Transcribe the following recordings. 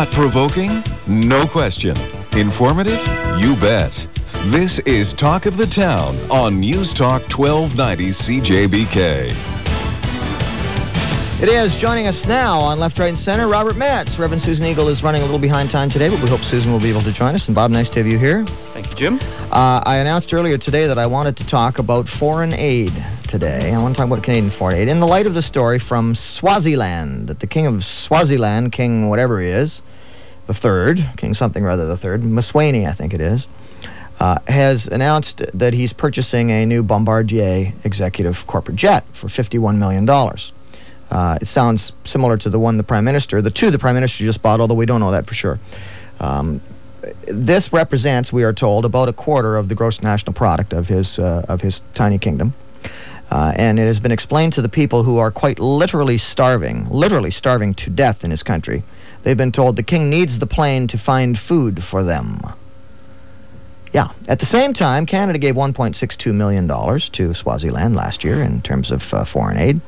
Thought provoking? No question. Informative? You bet. This is Talk of the Town on News Talk 1290 CJBK. It is joining us now on Left, Right, and Center. Robert Metz. Reverend Susan Eagle is running a little behind time today, but we hope Susan will be able to join us. And Bob, nice to have you here. Thank you, Jim. Uh, I announced earlier today that I wanted to talk about foreign aid today. I want to talk about Canadian foreign aid in the light of the story from Swaziland that the king of Swaziland, King whatever he is, the third, King something rather the third, Msweni, I think it is, uh, has announced that he's purchasing a new Bombardier executive corporate jet for $51 million. Uh, it sounds similar to the one the Prime Minister, the two the Prime Minister just bought, although we don't know that for sure. Um, this represents, we are told, about a quarter of the gross national product of his, uh, of his tiny kingdom. Uh, and it has been explained to the people who are quite literally starving, literally starving to death in his country. They've been told the king needs the plane to find food for them. Yeah. At the same time, Canada gave $1.62 million to Swaziland last year in terms of uh, foreign aid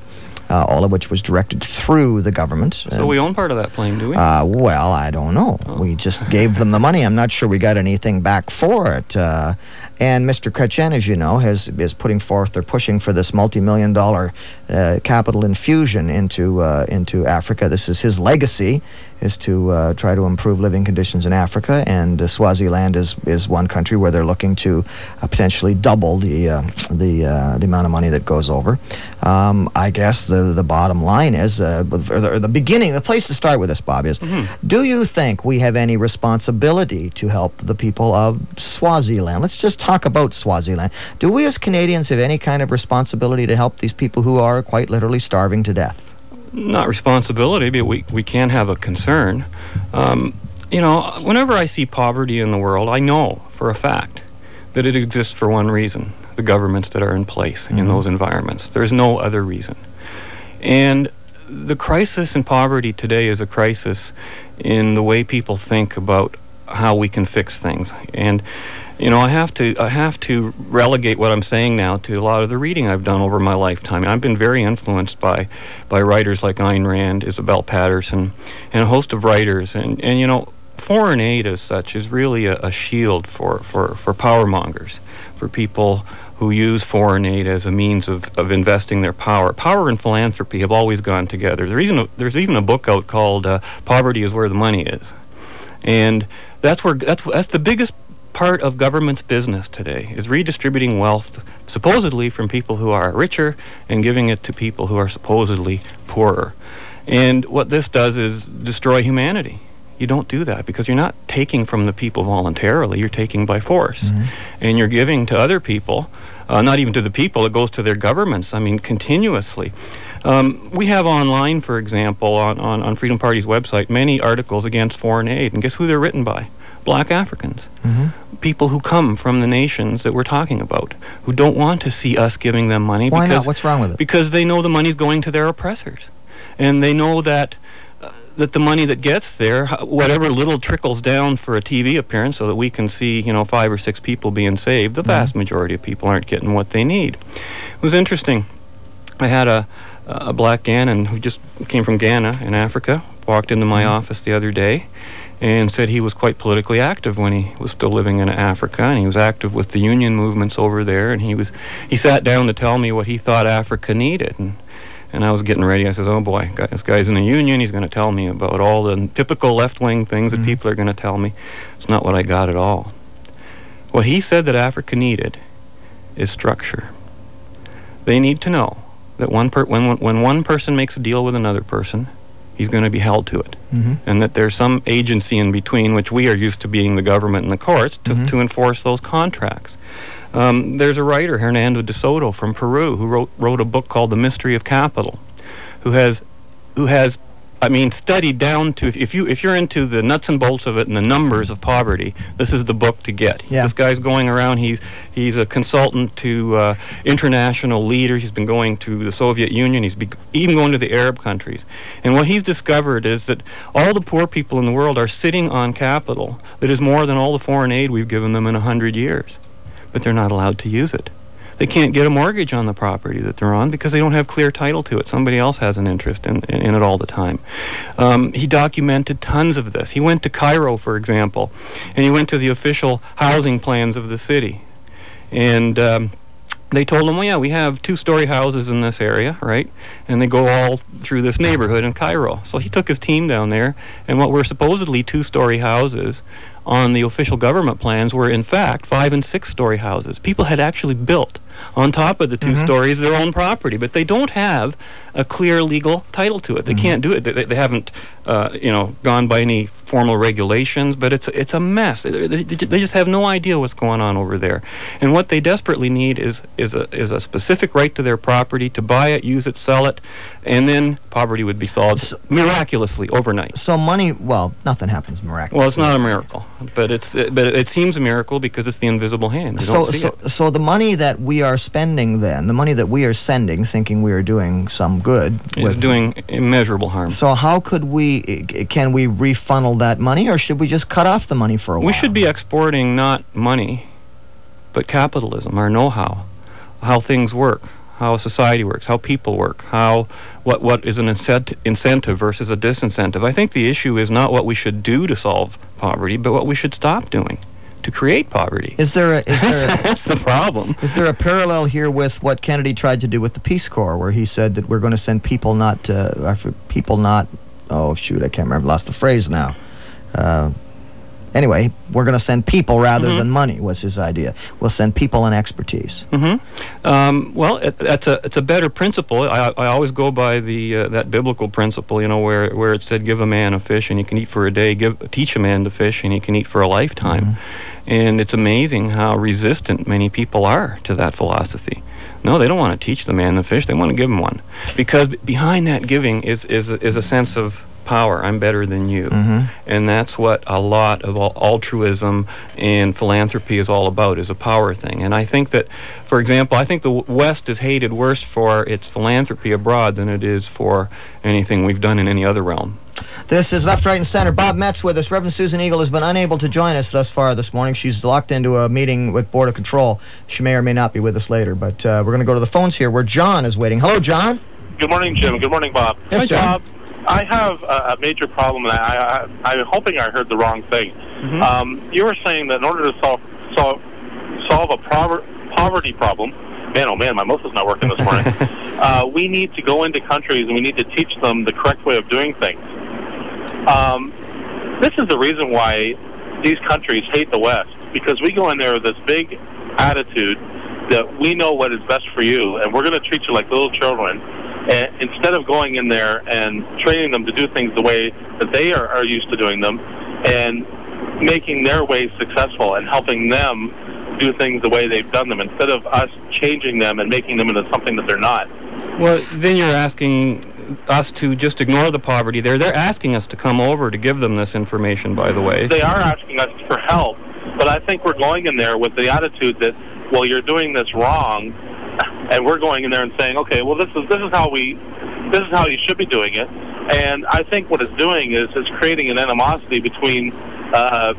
uh, all of which was directed through the government. So we own part of that plane, do we? Uh, well, I don't know. Oh. We just gave them the money. I'm not sure we got anything back for it. Uh, and Mr. Chrétien, as you know, has is putting forth, they're pushing for this multi-million dollar uh, capital infusion into uh, into Africa. This is his legacy is to uh, try to improve living conditions in Africa, and uh, Swaziland is is one country where they're looking to uh, potentially double the uh, the uh, the amount of money that goes over. Um, I guess the the bottom line is, uh, or the, or the, beginning, the place to start with this, Bob, is: mm-hmm. Do you think we have any responsibility to help the people of Swaziland? Let's just talk about Swaziland. Do we as Canadians have any kind of responsibility to help these people who are quite literally starving to death? Not responsibility, but we we can have a concern. Um, you know, whenever I see poverty in the world, I know for a fact that it exists for one reason: the governments that are in place mm-hmm. in those environments. There's no other reason. And the crisis in poverty today is a crisis in the way people think about how we can fix things. And you know, I have to I have to relegate what I'm saying now to a lot of the reading I've done over my lifetime. I've been very influenced by by writers like Ayn Rand, Isabel Paterson, and a host of writers. And and you know, foreign aid as such is really a, a shield for for for power mongers, for people who use foreign aid as a means of, of investing their power. Power and philanthropy have always gone together. There's even a, there's even a book out called uh, "Poverty is Where the Money Is," and that's where that's that's the biggest part of government's business today is redistributing wealth supposedly from people who are richer and giving it to people who are supposedly poorer. And what this does is destroy humanity. You don't do that because you're not taking from the people voluntarily, you're taking by force. Mm-hmm. And you're giving to other people, uh, not even to the people, it goes to their governments, I mean, continuously. Um, we have online, for example, on, on, on Freedom Party's website, many articles against foreign aid. And guess who they're written by? Black Africans, mm-hmm. people who come from the nations that we're talking about, who don't want to see us giving them money. Why because, not? What's wrong with it? Because they know the money's going to their oppressors, and they know that. Uh, that the money that gets there, whatever little trickles down for a TV appearance, so that we can see, you know, five or six people being saved, the mm-hmm. vast majority of people aren't getting what they need. It was interesting. I had a a black Ghanaian who just came from Ghana in Africa walked into my mm-hmm. office the other day and said he was quite politically active when he was still living in Africa, and he was active with the union movements over there, and he was he sat down to tell me what he thought Africa needed, and and I was getting ready. I says, "Oh boy, this guy's in the union. He's going to tell me about all the typical left-wing things that mm-hmm. people are going to tell me." It's not what I got at all. What he said that Africa needed is structure. They need to know that one per- when when one person makes a deal with another person, he's going to be held to it. Mm-hmm. And that there's some agency in between, which we are used to being the government and the courts, to, mm-hmm. to enforce those contracts. Um, there's a writer, Hernando de Soto from Peru, who wrote, wrote a book called The Mystery of Capital, who has, who has I mean, studied down to if you if you're into the nuts and bolts of it and the numbers of poverty, this is the book to get. Yeah. This guy's going around. He's he's a consultant to uh, international leaders. He's been going to the Soviet Union. He's be, even going to the Arab countries. And what he's discovered is that all the poor people in the world are sitting on capital that is more than all the foreign aid we've given them in a hundred years, but they're not allowed to use it. They can't get a mortgage on the property that they're on because they don't have clear title to it. Somebody else has an interest in, in it all the time. Um, he documented tons of this. He went to Cairo, for example, and he went to the official housing plans of the city. And um, they told him, well, yeah, we have two-story houses in this area, right? And they go all through this neighborhood in Cairo. So he took his team down there, and what were supposedly two-story houses on the official government plans were, in fact, five and six-story houses. People had actually built on top of the 2 Mhm. stories their own property, but they don't have a clear legal title to it. They Mhm. can't do it. They, they haven't, uh, you know, gone by any formal regulations. But it's it's a mess. They, they, just have no idea what's going on over there. And what they desperately need is is a is a specific right to their property to buy it, use it, sell it, and then poverty would be solved miraculously overnight. So money, well, nothing happens miraculously. Well, it's not a miracle, but it's it, but it seems a miracle because it's the invisible hand. You So, don't see so, so the money that we are spending, then the money that we are sending, thinking we are doing some good, It's doing immeasurable harm. So how could we? Eh, can we refunnel that money, or should we just cut off the money for a while? We should be exporting not money, but capitalism, our know-how, how things work, how society works, how people work, how what what is an incent- incentive versus a disincentive. I think the issue is not what we should do to solve poverty, but what we should stop doing to create poverty. Is there a, is there a, That's the problem. Is there a parallel here with what Kennedy tried to do with the Peace Corps, where he said that we're going to send people not, to, uh, people not, oh shoot, I can't remember, lost the phrase now. Uh, anyway, we're going to send people rather Mhm. than money was his idea. We'll send people and expertise. hmm Um, well, it, that's a it's a better principle. I I always go by the uh, that biblical principle, you know, where where it said, "Give a man a fish and he can eat for a day. Give teach a man to fish and he can eat for a lifetime." And it's amazing how resistant many people are to that philosophy. No, they don't want to teach the man the fish. They want to give him one, because behind that giving is is a, is a sense of power. I'm better than you Mhm. and that's what a lot of altruism and philanthropy is all about is a power thing and i think that for example i think the west is hated worse for its philanthropy abroad than it is for anything we've done in any other realm This is Left, Right, and Center. Bob Metz with us. Reverend Susan Eagle has been unable to join us thus far this morning. She's locked into a meeting with Board of Control. She may or may not be with us later, but uh, we're going to go to the phones here where John is waiting. Hello, John. Good morning, Jim. Good morning, Bob. Yes, Hi, John. Bob. I have a, a major problem, and I, I, I'm hoping I heard the wrong thing. Mhm. Um, you were saying that in order to solve solve, solve a prover- poverty problem, man, oh man, my mouth is not working this morning. uh, we need to go into countries and we need to teach them the correct way of doing things. Um, this is the reason why these countries hate the West because we go in there with this big attitude that we know what is best for you and we're going to treat you like little children and instead of going in there and training them to do things the way that they are, are used to doing them and making their ways successful and helping them do things the way they've done them instead of us changing them and making them into something that they're not. well then you're asking us to just ignore the poverty there. They're asking us to come over to give them this information by the way. They are asking us for help, but I think we're going in there with the attitude that, well, you're doing this wrong, and we're going in there and saying, okay, well, this is this is how we, this is how you should be doing it, and I think what it's doing is it's creating an animosity between, uh,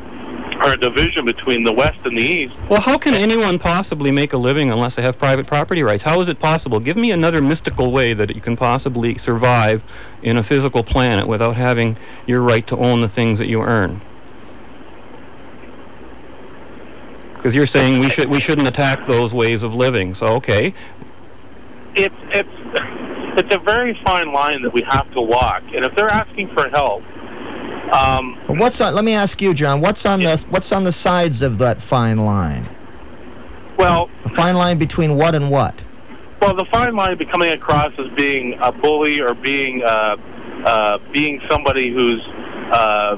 or a division between the West and the East. Well, how can anyone possibly make a living unless they have private property rights? How is it possible? Give me another mystical way that you can possibly survive in a physical planet without having your right to own the things that you earn. Because you're saying we should we shouldn't attack those ways of living. So okay, It's it's it's a very fine line that we have to walk, and if they're asking for help, um, What's on? Let me ask you, John. What's on the What's on the sides of that fine line? well, fine line between what and what? Well, the fine line coming across as being a bully or being uh, uh, being somebody who's uh,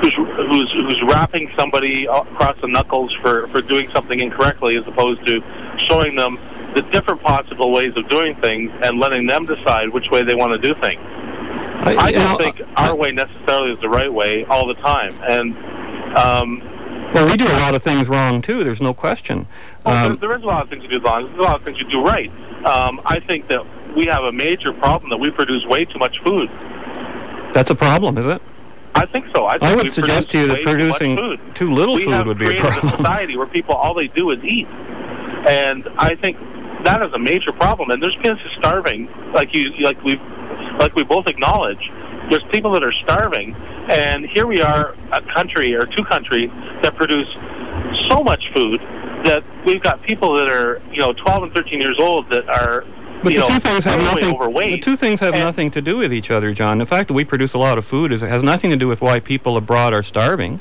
who's who's who's wrapping somebody across the knuckles for for doing something incorrectly, as opposed to showing them the different possible ways of doing things and letting them decide which way they want to do things. I don't think our way necessarily is the right way all the time, and um, Well, we do a lot of things wrong too. There's no question. Well, Um, there, there is a lot of things you do wrong. There's a lot of things you do right. Um, I think that we have a major problem that we produce way too much food. that's a problem, is it? I think so. I, think I would suggest to you that too producing food. too little we food have would be a problem. a society where people all they do is eat. and I think that is a major problem. And there's kids starving, like you, like we, like we both acknowledge. There's people that are starving, and here we are, a country or two countries that produce so much food that we've got people that are, you know, 12 and 13 years old that are But you the know, two things have nothing. overweight. The two things have And- nothing to do with each other, John. The fact that we produce a lot of food is has nothing to do with why people abroad are starving.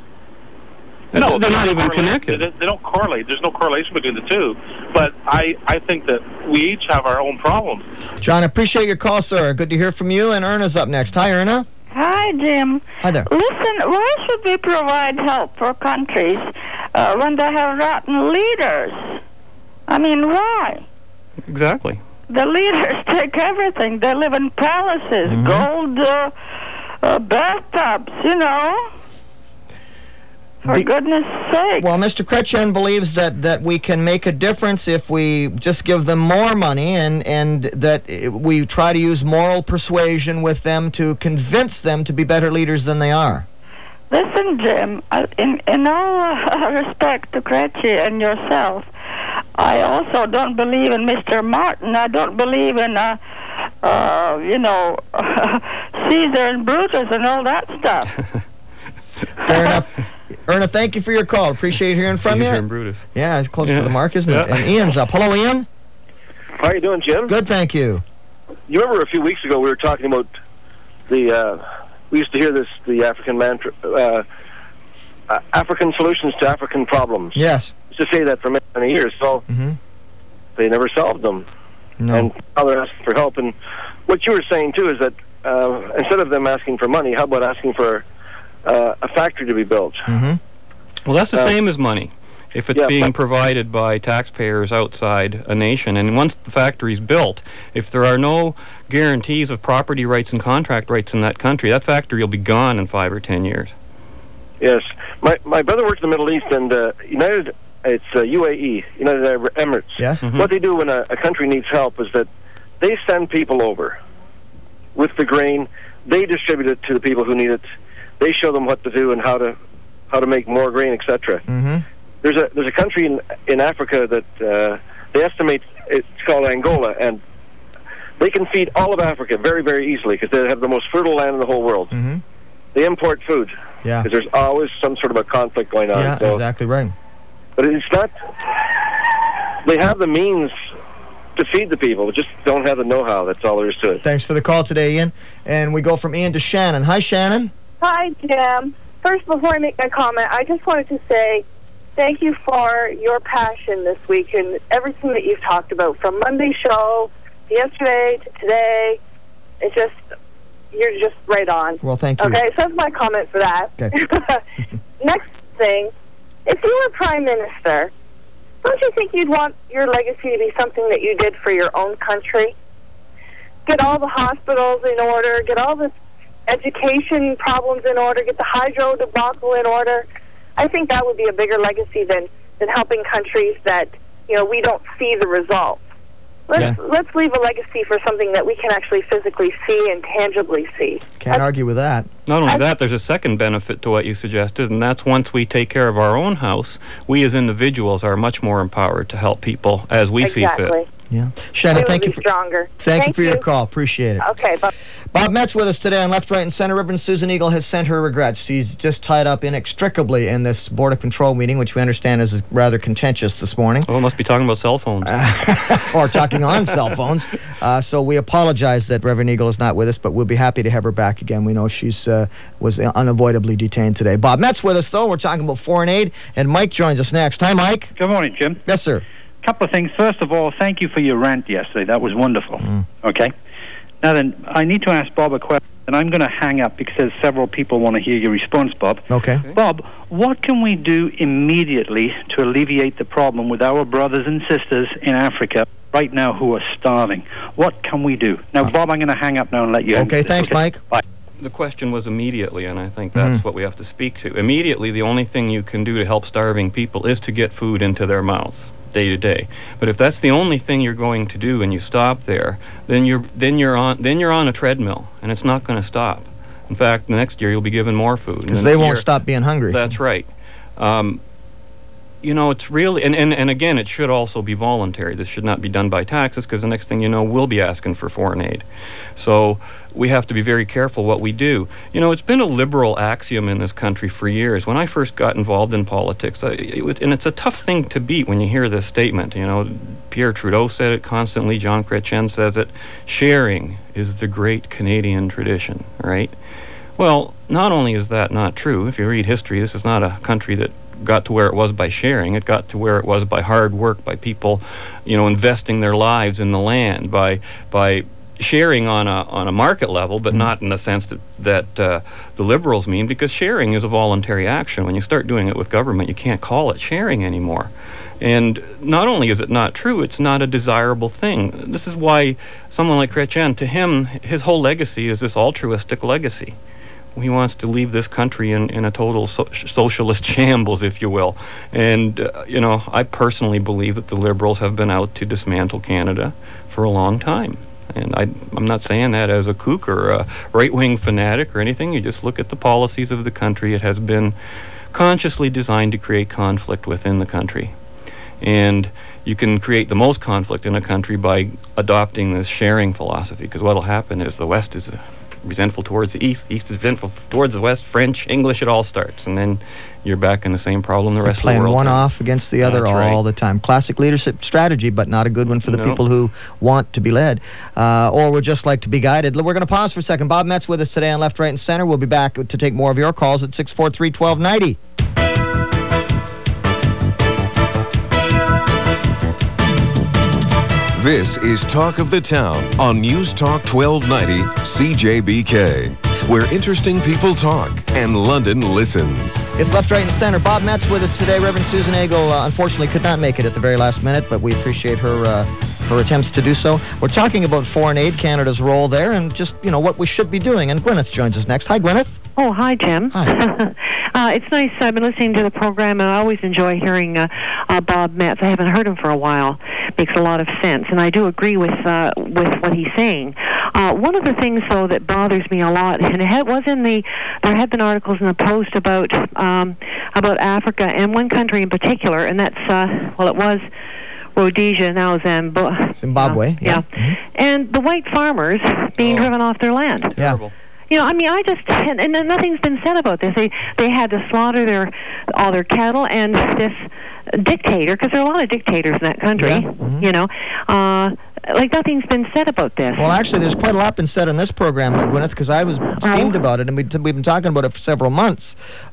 No, they're they not don't even connected. They, they don't correlate. There's no correlation between the two. But I, I think that we each have our own problems. John, I appreciate your call, sir. Good to hear from you. And Erna's up next. Hi, Erna. Hi, Jim. Hi there. Listen, why should we provide help for countries uh, when they have rotten leaders? I mean, why? Exactly. The leaders take everything. They live in palaces, Mhm. gold uh, uh, bathtubs, you know. For Be- goodness sake. Well, Mr. Chrétien believes that, that we can make a difference if we just give them more money and, and that we try to use moral persuasion with them to convince them to be better leaders than they are. Listen, Jim, uh, in, in all uh, respect to Gretchen and yourself, I also don't believe in Mr. Martin. I don't believe in, uh, uh, you know, Caesar and Brutus and all that stuff. Fair enough. Erna, thank you for your call. Appreciate hearing from Caesar you. and Brutus. Yeah, it's close Yeah. to the mark, isn't it? And Ian's up. Hello, Ian. How are you doing, Jim? Good, thank you. You remember a few weeks ago we were talking about the. Uh, we used to hear this the African mantra, uh, uh, African solutions to African problems. Yes. Used to say that for many, many years. So Mm-hmm. they never solved them, No. and now they're asking for help. And what you were saying too is that uh, instead of them asking for money, how about asking for uh, a factory to be built? mm-hmm. Well, that's the Uh, same as money. If it's yeah, being provided by taxpayers outside a nation, and once the factory's built, if there are no guarantees of property rights and contract rights in that country, that factory will be gone in five or ten years. Yes, my my brother works in the Middle East, and uh, United. It's uh, UAE, United Arab Emirates. Yes. Mhm. What they do when a, a country needs help is that they send people over with the grain. They distribute it to the people who need it. They show them what to do and how to how to make more grain, etc. Mm-hmm. There's a there's a country in in Africa that uh, they estimate it's called Angola, and they can feed all of Africa very very easily because they have the most fertile land in the whole world. Mm-hmm. They import food Yeah. because there's always some sort of a conflict going on. Yeah, so, exactly right. but it's not. They have the means to feed the people, but just don't have the know-how. That's all there is to it. Thanks for the call today, Ian. And we go from Ian to Shannon. Hi, Shannon. Hi, Jim. First, before I make my comment, I just wanted to say thank you for your passion this week and everything that you've talked about from Monday's show to yesterday to today. It's just, you're just right on. Well, thank you. Okay, so that's my comment for that. Okay. Next thing, if you were prime minister, don't you think you'd want your legacy to be something that you did for your own country? Get all the hospitals in order, get all the education problems in order, get the hydro debacle in order. I think that would be a bigger legacy than than helping countries that you know we don't see the results. Let's Yeah. let's leave a legacy for something that we can actually physically see and tangibly see. Can't argue with that. Not only that, there's a second benefit to what you suggested, and that's once we take care of our own house, we as individuals are much more empowered to help people as we see exactly. Fit. Yeah. Shannon, thank you for stronger. thank, you for your call. Appreciate it. Okay, bye. Bob Metz with us today on Left, Right, and Center. Reverend Susan Eagle has sent her regrets. She's just tied up inextricably in this Board of Control meeting, which we understand is rather contentious this morning. Oh, must be talking about cell phones. or talking on cell phones. Uh, so we apologize that Reverend Eagle is not with us, but we'll be happy to have her back again. We know she's uh, was unavoidably detained today. Bob Metz with us, though. We're talking about foreign aid, and Mike joins us next. Hi, Mike. Good morning, Jim. Yes, sir. Couple of things. First of all, thank you for your rant yesterday. That was wonderful. Mm. Okay. Now then, I need to ask Bob a question, and I'm going to hang up because several people want to hear your response, Bob. Okay. Bob, what can we do immediately to alleviate the problem with our brothers and sisters in Africa right now who are starving? What can we do? Now, Uh, Bob, I'm going to hang up now and let you. Okay, thanks, Mike. Bye. The question was immediately, and I think that's Mhm. what we have to speak to. Immediately, the only thing you can do to help starving people is to get food into their mouths day to day. But if that's the only thing you're going to do and you stop there, then you're then you're on then you're on a treadmill and it's not going to stop. In fact, the next year you'll be given more food. Because the they won't year- stop being hungry. That's right. Um, you know, it's really, and, and, and again, it should also be voluntary. This should not be done by taxes because the next thing you know, we'll be asking for foreign aid. So we have to be very careful what we do. You know, it's been a liberal axiom in this country for years. When I first got involved in politics, I, it was, and it's a tough thing to beat when you hear this statement. You know, Pierre Trudeau said it constantly, John Chrétien says it. Sharing is the great Canadian tradition, right? Well, not only is that not true, if you read history, this is not a country that got to where it was by sharing. It got to where it was by hard work, by people, you know, investing their lives in the land, by by sharing on a on a market level, but not in the sense that that uh, the liberals mean, because sharing is a voluntary action. When you start doing it with government, you can't call it sharing anymore. And not only is it not true, it's not a desirable thing. This is why someone like Chrétien, to him, his whole legacy is this altruistic legacy he wants to leave this country in, in a total so- socialist shambles, if you will. And, uh, you know, I personally believe that the Liberals have been out to dismantle Canada for a long time. And I, I'm not saying that as a kook or a right wing fanatic or anything. You just look at the policies of the country. It has been consciously designed to create conflict within the country. And you can create the most conflict in a country by adopting this sharing philosophy, because what will happen is the West is resentful towards the East, East is resentful towards the West, French, English, it all starts. And then you're back in the same problem the rest of the world. Playing one off against the other That's all right. the time. Classic leadership strategy, but not a good one for the No. people who want to be led uh, or would just like to be guided. We're going to pause for a second. Bob Metz with us today on Left, Right, and Center. We'll be back to take more of your calls at 643 1290. This is Talk of the Town on News Talk 1290 CJBK, where interesting people talk and London listens. It's Left, Right, and Center. Bob Metz with us today. Reverend Susan Eagle, uh, unfortunately, could not make it at the very last minute, but we appreciate her uh, her attempts to do so. We're talking about foreign aid, Canada's role there, and just you know what we should be doing. And Gwyneth joins us next. Hi, Gwyneth. Oh, hi, Jim. Hi. uh, it's nice. I've been listening to the program, and I always enjoy hearing uh, uh, Bob Metz. I haven't heard him for a while. Makes a lot of sense, and I do agree with uh, with what he's saying. Uh, one of the things, though, that bothers me a lot, and it had, was in the there had been articles in the Post about um, about Africa and one country in particular, and that's uh, well, it was. Rhodesia, now Zambo- Zimbabwe, uh, yeah. yeah. And the white farmers being Oh. driven off their land. Terrible. You know, I mean, I just and, and nothing's been said about this. They they had to slaughter their all their cattle, and this dictator, because there are a lot of dictators in that country. Yeah, mhm. You know, uh, like nothing's been said about this. Well, actually, there's quite a lot been said on this program, Gwyneth, because I was steamed Oh. about it, and we, we've been talking about it for several months.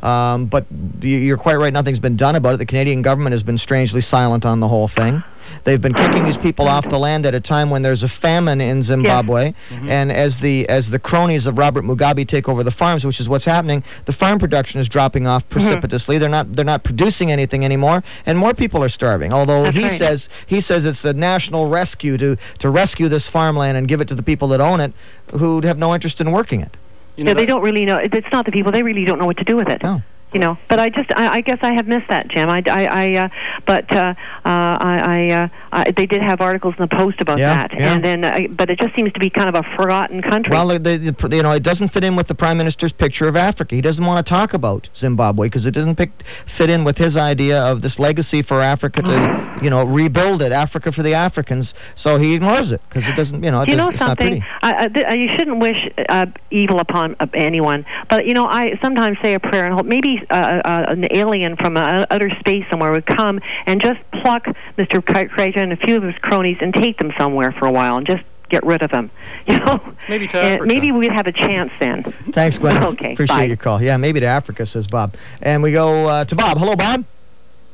Um, but you're quite right, nothing's been done about it. The Canadian government has been strangely silent on the whole thing. They've been kicking these people off the land at a time when there's a famine in Zimbabwe, mm-hmm. and as the as the cronies of Robert Mugabe take over the farms, which is what's happening, the farm production is dropping off mm-hmm. precipitously. They're not they're not producing anything anymore, and more people are starving. Although That's he right. says he says it's a national rescue to to rescue this farmland and give it to the people that own it, who have no interest in working it. You know, yeah, they don't really know. It's not the people. They really don't know what to do with it. No. You know, but I just, I, I guess I have missed that, Jim. I, I, I uh, but uh, uh, I, I, uh, I, they did have articles in the Post about Yeah, that, yeah. and then, uh, but it just seems to be kind of a forgotten country. Well, the, the, you know, it doesn't fit in with the prime minister's picture of Africa. He doesn't want to talk about Zimbabwe because it doesn't pick, fit in with his idea of this legacy for Africa to, you know, rebuild it, Africa for the Africans. So he ignores it because it doesn't, you know, it Do you know doesn't, it's not something? I, I, you shouldn't wish uh, evil upon uh, anyone, but you know, I sometimes say a prayer and hope maybe uh, uh, an alien from uh, outer space somewhere would come and just pluck Mr. Crater and a few of his cronies and take them somewhere for a while and just get rid of them. You know, Maybe to Africa. maybe we'd have a chance then. Thanks, Gwen. Okay, Appreciate bye. your call. Yeah, maybe to Africa, says Bob. And we go uh, to Bob. Hello, Bob.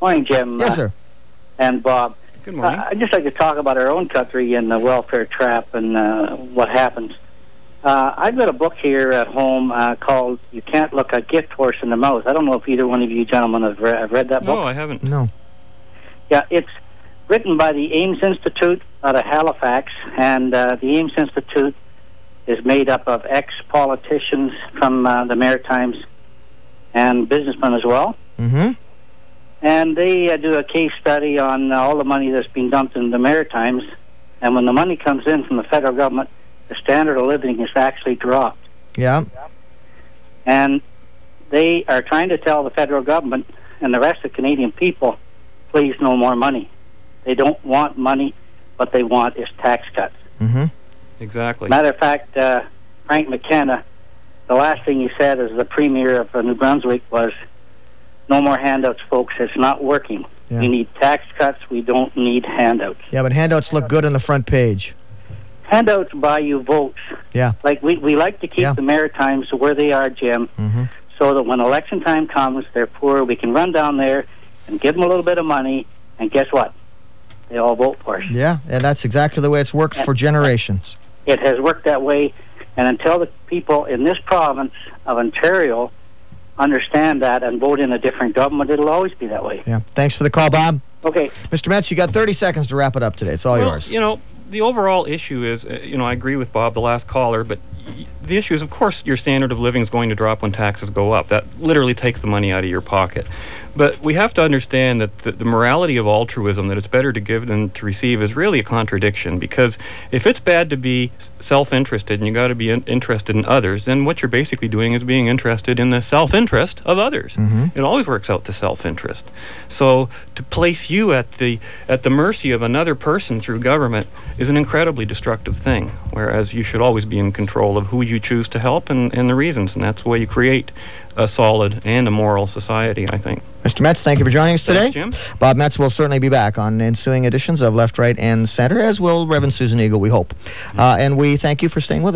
Morning, Jim. Yes, uh, sir. And Bob. Good morning. Uh, I'd just like to talk about our own country and the welfare trap and uh, what happens. Uh, I've got a book here at home uh, called "You Can't Look a Gift Horse in the Mouth." I don't know if either one of you gentlemen have, re- have read that book. no. I haven't. No. Yeah, it's written by the AIMS Institute out of Halifax, and uh, the AIMS Institute is made up of ex-politicians from uh, the Maritimes and businessmen as well. Mm-hmm. And they uh, do a case study on uh, all the money that's being dumped in the Maritimes. And when the money comes in from the federal government, the standard of living is actually dropped. Yeah. And they are trying to tell the federal government and the rest of Canadian people please, no more money. They don't want money. What they want is tax cuts. Mm-hmm. Exactly. Matter of fact, uh, Frank McKenna, the last thing he said as the premier of uh, New Brunswick was, "No more handouts, folks. It's not working. Yeah. We need tax cuts. We don't need handouts. Yeah, but handouts look good on the front page. Handouts buy you votes. Yeah. Like we we like to keep Yeah. the Maritimes where they are, Jim, Mm-hmm. so that when election time comes, they're poor. We can run down there and give them a little bit of money, and guess what? They all vote for us. Yeah, and that's exactly the way it's worked for generations. It has worked that way, and until the people in this province of Ontario understand that and vote in a different government, it'll always be that way. Yeah. Thanks for the call, Bob. Okay. Mr. Metz, you got 30 seconds to wrap it up today. It's all well, yours. you know, the overall issue is, uh, you know, I agree with Bob, the last caller, but the issue is, of course, your standard of living is going to drop when taxes go up. That literally takes the money out of your pocket. But we have to understand that the, the morality of altruism, that it's better to give than to receive, is really a contradiction. Because if it's bad to be self-interested and you got to be in- interested in others, then what you're basically doing is being interested in the self-interest of others. Mhm. It always works out to self-interest. So to place you at the at the mercy of another person through government is an incredibly destructive thing. Whereas you should always be in control of who you choose to help and, and the reasons, and that's the way you create a solid and a moral society. I think. Mr. Metz, thank you for joining us today. Thanks, Jim. Bob Metz will certainly be back on ensuing editions of Left, Right, and Center, as will Reverend Susan Eagle, we hope. Uh, and we thank you for staying with us.